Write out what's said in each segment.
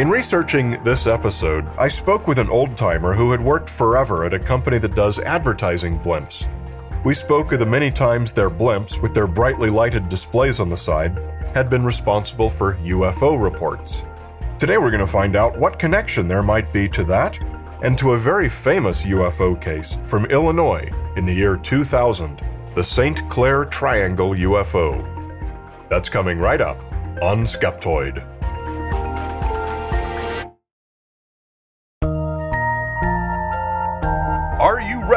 In researching this episode, I spoke with an old timer who had worked forever at a company that does advertising blimps. We spoke of the many times their blimps, with their brightly lighted displays on the side, had been responsible for UFO reports. Today we're going to find out what connection there might be to that and to a very famous UFO case from Illinois in the year 2000, the St. Clair Triangle UFO. That's coming right up on Skeptoid.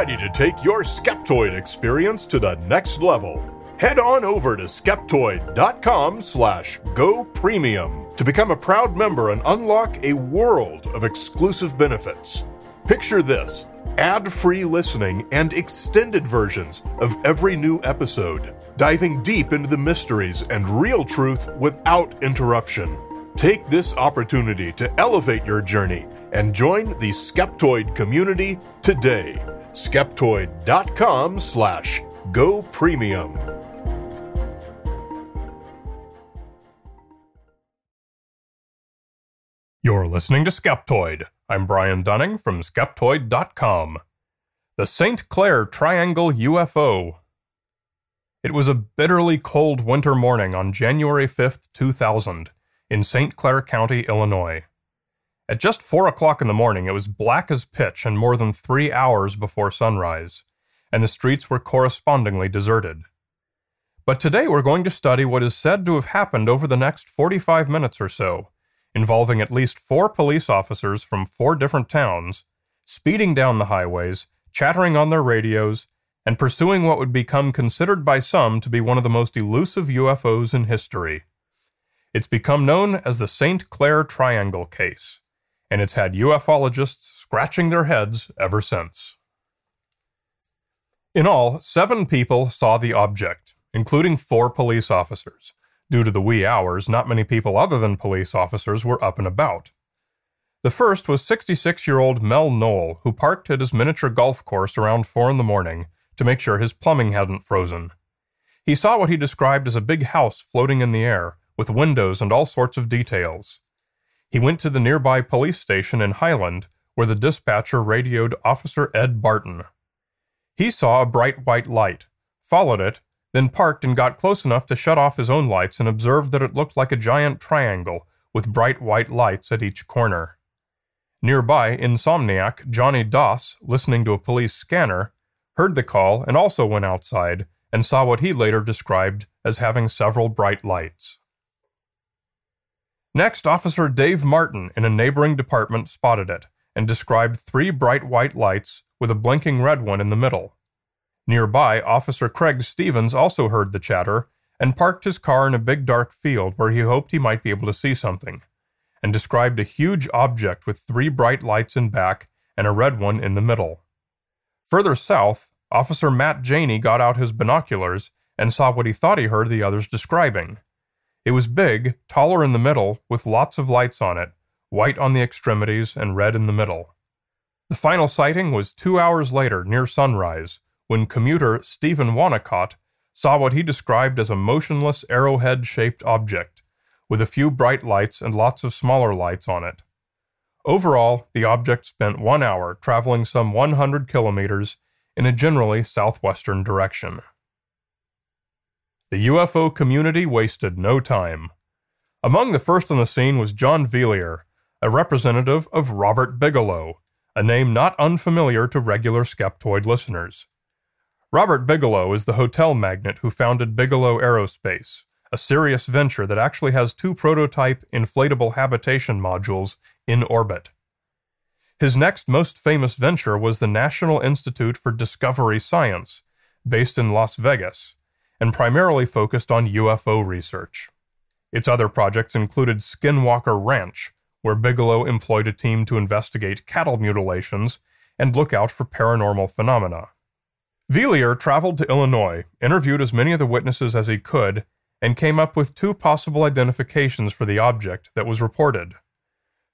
Ready to take your Skeptoid experience to the next level? Head on over to skeptoid.com slash go premium to become a proud member and unlock a world of exclusive benefits. Picture this ad free listening and extended versions of every new episode, diving deep into the mysteries and real truth without interruption. Take this opportunity to elevate your journey and join the Skeptoid community today. Skeptoid.com slash go premium. You're listening to Skeptoid. I'm Brian Dunning from Skeptoid.com. The St. Clair Triangle UFO. It was a bitterly cold winter morning on January 5th, 2000, in St. Clair County, Illinois. At just 4 o'clock in the morning, it was black as pitch and more than three hours before sunrise, and the streets were correspondingly deserted. But today we're going to study what is said to have happened over the next 45 minutes or so involving at least four police officers from four different towns, speeding down the highways, chattering on their radios, and pursuing what would become considered by some to be one of the most elusive UFOs in history. It's become known as the St. Clair Triangle case, and it's had ufologists scratching their heads ever since. In all, seven people saw the object, including four police officers, Due to the wee hours, not many people other than police officers were up and about. The first was 66 year old Mel Noll, who parked at his miniature golf course around 4 in the morning to make sure his plumbing hadn't frozen. He saw what he described as a big house floating in the air, with windows and all sorts of details. He went to the nearby police station in Highland, where the dispatcher radioed Officer Ed Barton. He saw a bright white light, followed it, then parked and got close enough to shut off his own lights and observed that it looked like a giant triangle with bright white lights at each corner. Nearby, insomniac Johnny Doss, listening to a police scanner, heard the call and also went outside and saw what he later described as having several bright lights. Next, Officer Dave Martin in a neighboring department spotted it and described three bright white lights with a blinking red one in the middle. Nearby, Officer Craig Stevens also heard the chatter and parked his car in a big dark field where he hoped he might be able to see something, and described a huge object with three bright lights in back and a red one in the middle. Further south, Officer Matt Janey got out his binoculars and saw what he thought he heard the others describing. It was big, taller in the middle, with lots of lights on it, white on the extremities and red in the middle. The final sighting was two hours later, near sunrise, when commuter Stephen Wonnacott saw what he described as a motionless arrowhead shaped object, with a few bright lights and lots of smaller lights on it. Overall, the object spent one hour traveling some 100 kilometers in a generally southwestern direction. The UFO community wasted no time. Among the first on the scene was John Villier, a representative of Robert Bigelow, a name not unfamiliar to regular Skeptoid listeners. Robert Bigelow is the hotel magnate who founded Bigelow Aerospace, a serious venture that actually has two prototype inflatable habitation modules in orbit. His next most famous venture was the National Institute for Discovery Science, based in Las Vegas, and primarily focused on UFO research. Its other projects included Skinwalker Ranch, where Bigelow employed a team to investigate cattle mutilations and look out for paranormal phenomena. Villier traveled to Illinois, interviewed as many of the witnesses as he could, and came up with two possible identifications for the object that was reported.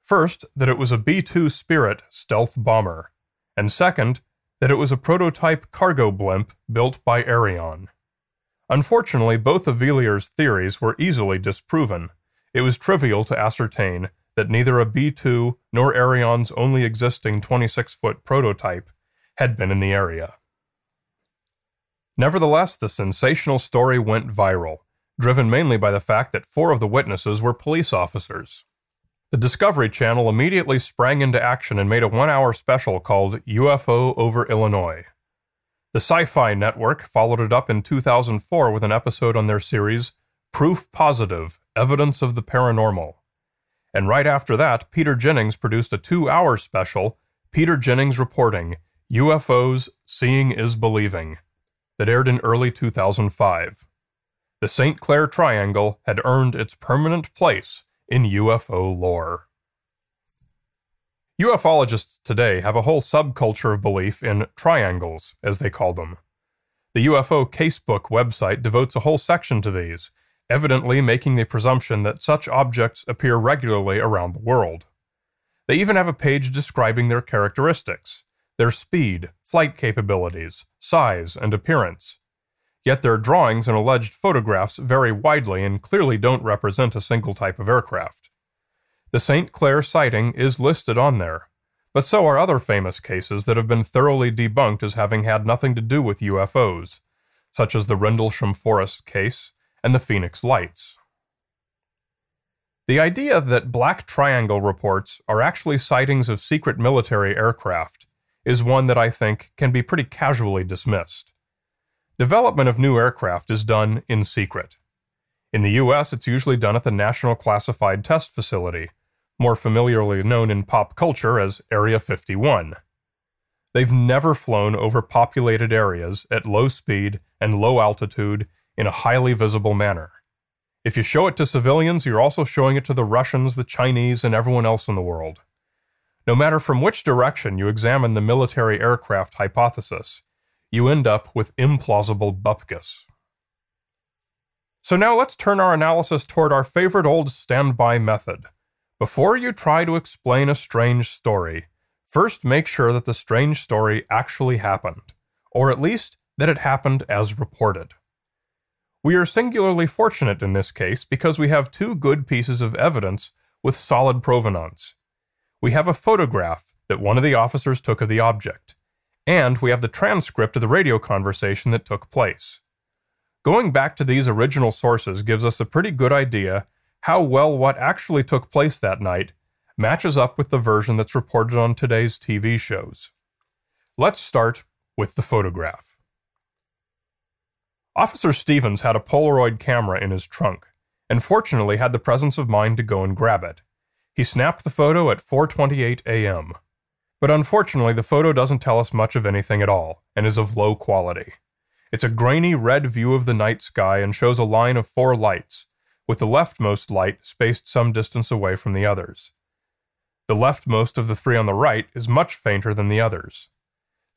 First, that it was a B 2 Spirit stealth bomber, and second, that it was a prototype cargo blimp built by Aerion. Unfortunately, both of Villier's theories were easily disproven. It was trivial to ascertain that neither a B 2 nor Arion's only existing 26 foot prototype had been in the area. Nevertheless, the sensational story went viral, driven mainly by the fact that four of the witnesses were police officers. The Discovery Channel immediately sprang into action and made a one hour special called UFO over Illinois. The Sci Fi Network followed it up in 2004 with an episode on their series, Proof Positive Evidence of the Paranormal. And right after that, Peter Jennings produced a two hour special, Peter Jennings Reporting UFOs Seeing is Believing, that aired in early 2005. The St. Clair Triangle had earned its permanent place in UFO lore. Ufologists today have a whole subculture of belief in triangles, as they call them. The UFO Casebook website devotes a whole section to these, evidently making the presumption that such objects appear regularly around the world. They even have a page describing their characteristics, their speed, flight capabilities, size, and appearance. Yet their drawings and alleged photographs vary widely and clearly don't represent a single type of aircraft. The St. Clair sighting is listed on there, but so are other famous cases that have been thoroughly debunked as having had nothing to do with UFOs, such as the Rendlesham Forest case and the Phoenix Lights. The idea that Black Triangle reports are actually sightings of secret military aircraft is one that I think can be pretty casually dismissed. Development of new aircraft is done in secret. In the US, it's usually done at the National Classified Test Facility, more familiarly known in pop culture as Area 51. They've never flown over populated areas at low speed and low altitude in a highly visible manner. If you show it to civilians, you're also showing it to the Russians, the Chinese, and everyone else in the world. No matter from which direction you examine the military aircraft hypothesis, you end up with implausible bupkis. So now let's turn our analysis toward our favorite old standby method. Before you try to explain a strange story, first make sure that the strange story actually happened, or at least that it happened as reported. We are singularly fortunate in this case because we have two good pieces of evidence with solid provenance. We have a photograph that one of the officers took of the object, and we have the transcript of the radio conversation that took place. Going back to these original sources gives us a pretty good idea how well what actually took place that night matches up with the version that's reported on today's TV shows. Let's start with the photograph. Officer Stevens had a Polaroid camera in his trunk, and fortunately had the presence of mind to go and grab it. He snapped the photo at 4:28 a.m. But unfortunately, the photo doesn't tell us much of anything at all and is of low quality. It's a grainy red view of the night sky and shows a line of four lights, with the leftmost light spaced some distance away from the others. The leftmost of the three on the right is much fainter than the others.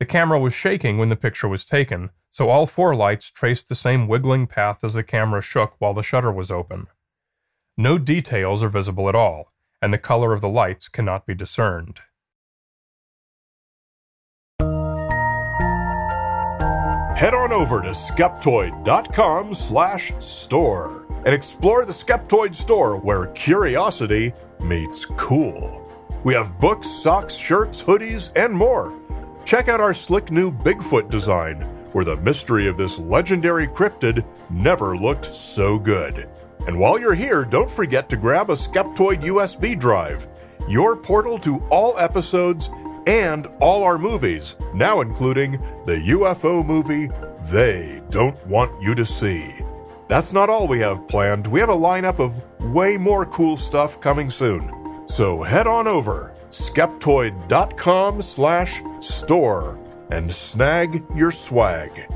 The camera was shaking when the picture was taken, so all four lights traced the same wiggling path as the camera shook while the shutter was open. No details are visible at all, and the color of the lights cannot be discerned. Head on over to skeptoid.com slash store and explore the Skeptoid store where curiosity meets cool. We have books, socks, shirts, hoodies, and more. Check out our slick new Bigfoot design where the mystery of this legendary cryptid never looked so good. And while you're here, don't forget to grab a Skeptoid USB drive, your portal to all episodes and all our movies, now including the UFO movie They Don't Want You to See. That's not all we have planned. We have a lineup of way more cool stuff coming soon. So head on over skeptoid.com slash store and snag your swag.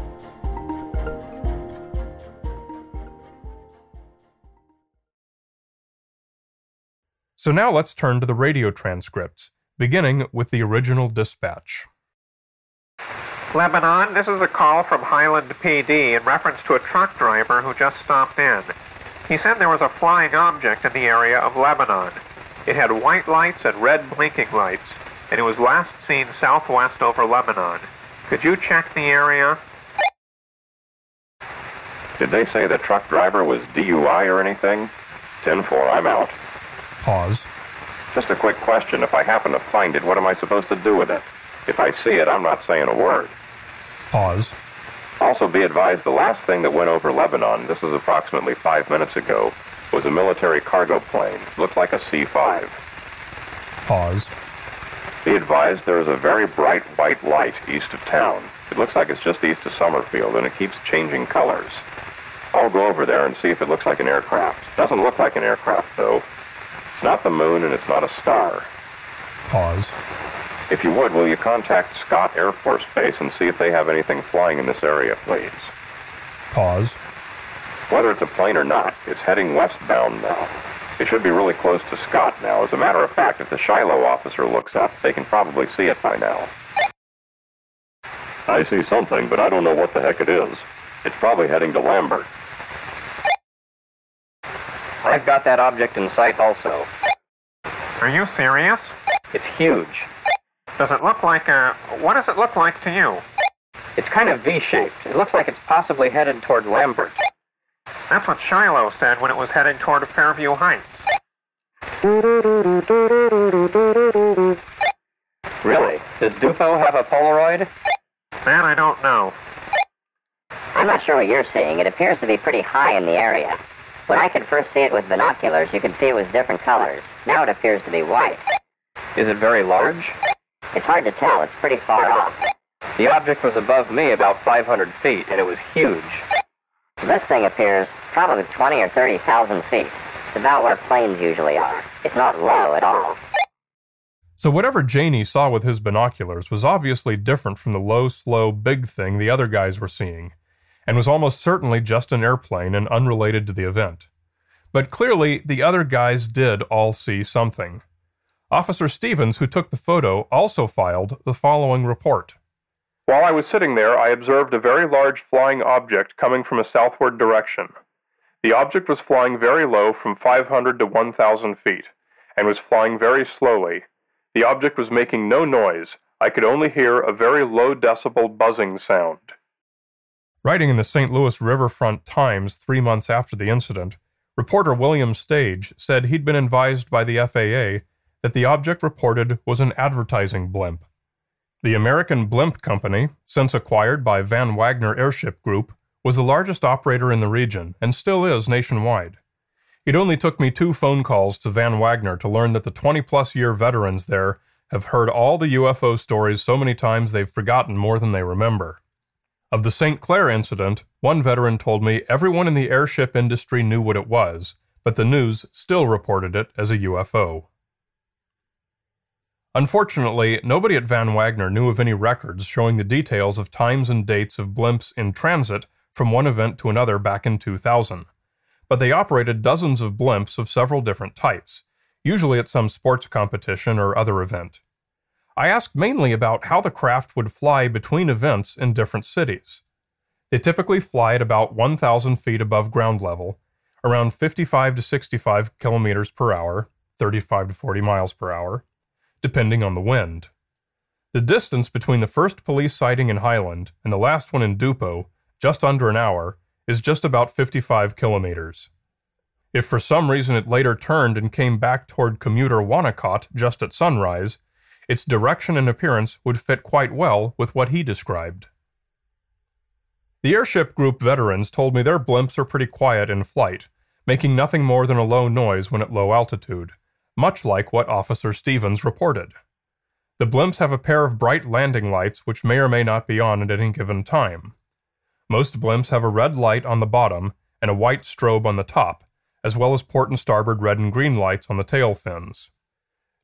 So now let's turn to the radio transcripts, beginning with the original dispatch. Lebanon, this is a call from Highland PD in reference to a truck driver who just stopped in. He said there was a flying object in the area of Lebanon. It had white lights and red blinking lights and it was last seen southwest over Lebanon. Could you check the area? Did they say the truck driver was DUI or anything? 10 4, I'm out. Pause. Just a quick question. If I happen to find it, what am I supposed to do with it? If I see it, I'm not saying a word. Pause. Also, be advised the last thing that went over Lebanon, this was approximately five minutes ago, was a military cargo plane. Looked like a C 5. Pause. Be advised there is a very bright white light east of town. It looks like it's just east of Summerfield, and it keeps changing colors. I'll go over there and see if it looks like an aircraft. Doesn't look like an aircraft, though. It's not the moon, and it's not a star. Pause. If you would, will you contact Scott Air Force Base and see if they have anything flying in this area, please? Pause. Whether it's a plane or not, it's heading westbound now. It should be really close to Scott now. As a matter of fact, if the Shiloh officer looks up, they can probably see it by now. I see something, but I don't know what the heck it is. It's probably heading to Lambert. I've got that object in sight also. Are you serious? It's huge. Does it look like a. What does it look like to you? It's kind of V-shaped. It looks like it's possibly headed toward Lambert. That's what Shiloh said when it was heading toward Fairview Heights. Really? Does Dupo have a Polaroid? That I don't know. I'm not sure what you're seeing. It appears to be pretty high in the area. When I could first see it with binoculars, you could see it was different colors. Now it appears to be white. Is it very large? It's hard to tell. It's pretty far off. The object was above me about 500 feet, and it was huge. This thing appears probably 20 or 30,000 feet. It's about where planes usually are. It's not low at all. So, whatever Janey saw with his binoculars was obviously different from the low, slow, big thing the other guys were seeing, and was almost certainly just an airplane and unrelated to the event. But clearly, the other guys did all see something. Officer Stevens, who took the photo, also filed the following report. While I was sitting there, I observed a very large flying object coming from a southward direction. The object was flying very low from 500 to 1,000 feet, and was flying very slowly. The object was making no noise. I could only hear a very low decibel buzzing sound. Writing in the St. Louis Riverfront Times three months after the incident, reporter William Stage said he'd been advised by the FAA that the object reported was an advertising blimp. The American Blimp Company, since acquired by Van Wagner Airship Group, was the largest operator in the region and still is nationwide. It only took me two phone calls to Van Wagner to learn that the 20 plus year veterans there have heard all the UFO stories so many times they've forgotten more than they remember. Of the St. Clair incident, one veteran told me everyone in the airship industry knew what it was, but the news still reported it as a UFO. Unfortunately, nobody at Van Wagner knew of any records showing the details of times and dates of blimps in transit from one event to another back in 2000. But they operated dozens of blimps of several different types, usually at some sports competition or other event. I asked mainly about how the craft would fly between events in different cities. They typically fly at about 1,000 feet above ground level, around 55 to 65 kilometers per hour, 35 to 40 miles per hour, depending on the wind. The distance between the first police sighting in Highland and the last one in Dupo, just under an hour, is just about 55 kilometers. If for some reason it later turned and came back toward commuter Wonnacott just at sunrise, its direction and appearance would fit quite well with what he described. The airship group veterans told me their blimps are pretty quiet in flight, making nothing more than a low noise when at low altitude much like what Officer Stevens reported. The blimps have a pair of bright landing lights which may or may not be on at any given time. Most blimps have a red light on the bottom and a white strobe on the top, as well as port and starboard red and green lights on the tail fins.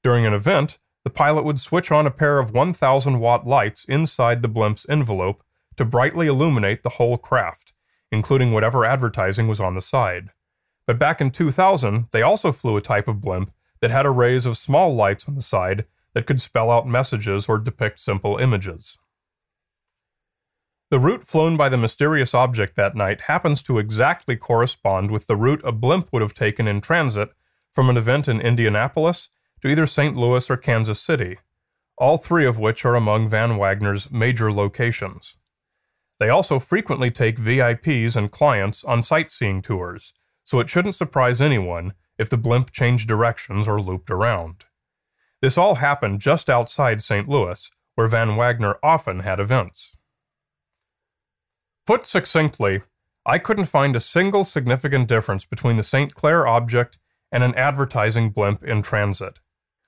During an event, the pilot would switch on a pair of 1000 watt lights inside the blimp's envelope to brightly illuminate the whole craft, including whatever advertising was on the side. But back in 2000, they also flew a type of blimp that had arrays of small lights on the side that could spell out messages or depict simple images. The route flown by the mysterious object that night happens to exactly correspond with the route a blimp would have taken in transit from an event in Indianapolis to either St. Louis or Kansas City, all three of which are among Van Wagner's major locations. They also frequently take VIPs and clients on sightseeing tours, so it shouldn't surprise anyone if the blimp changed directions or looped around. This all happened just outside St. Louis, where Van Wagner often had events. Put succinctly, I couldn't find a single significant difference between the St. Clair object and an advertising blimp in transit,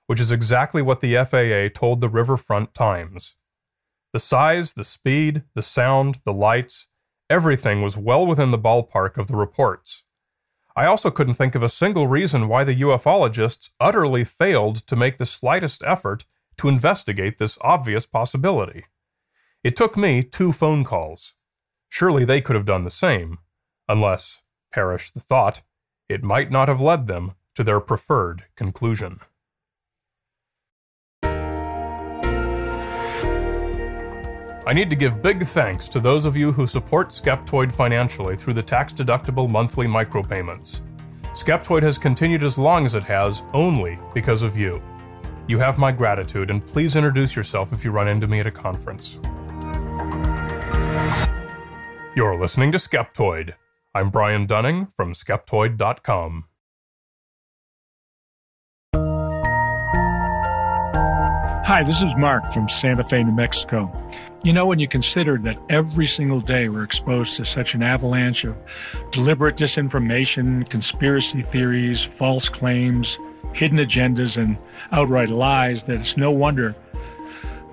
which is exactly what the FAA told the Riverfront Times. The size, the speed, the sound, the lights, everything was well within the ballpark of the reports. I also couldn't think of a single reason why the ufologists utterly failed to make the slightest effort to investigate this obvious possibility. It took me two phone calls. Surely they could have done the same, unless, perish the thought, it might not have led them to their preferred conclusion. I need to give big thanks to those of you who support Skeptoid financially through the tax deductible monthly micropayments. Skeptoid has continued as long as it has only because of you. You have my gratitude, and please introduce yourself if you run into me at a conference. You're listening to Skeptoid. I'm Brian Dunning from Skeptoid.com. Hi, this is Mark from Santa Fe, New Mexico. You know, when you consider that every single day we're exposed to such an avalanche of deliberate disinformation, conspiracy theories, false claims, hidden agendas, and outright lies, that it's no wonder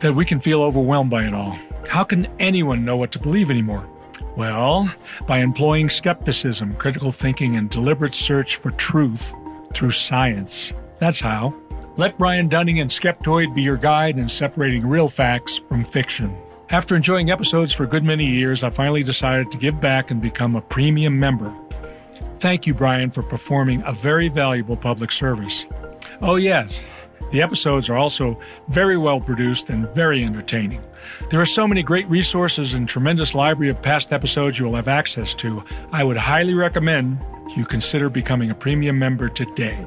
that we can feel overwhelmed by it all. How can anyone know what to believe anymore? Well, by employing skepticism, critical thinking, and deliberate search for truth through science. That's how. Let Brian Dunning and Skeptoid be your guide in separating real facts from fiction. After enjoying episodes for a good many years, I finally decided to give back and become a premium member. Thank you, Brian, for performing a very valuable public service. Oh, yes, the episodes are also very well produced and very entertaining. There are so many great resources and tremendous library of past episodes you will have access to. I would highly recommend you consider becoming a premium member today.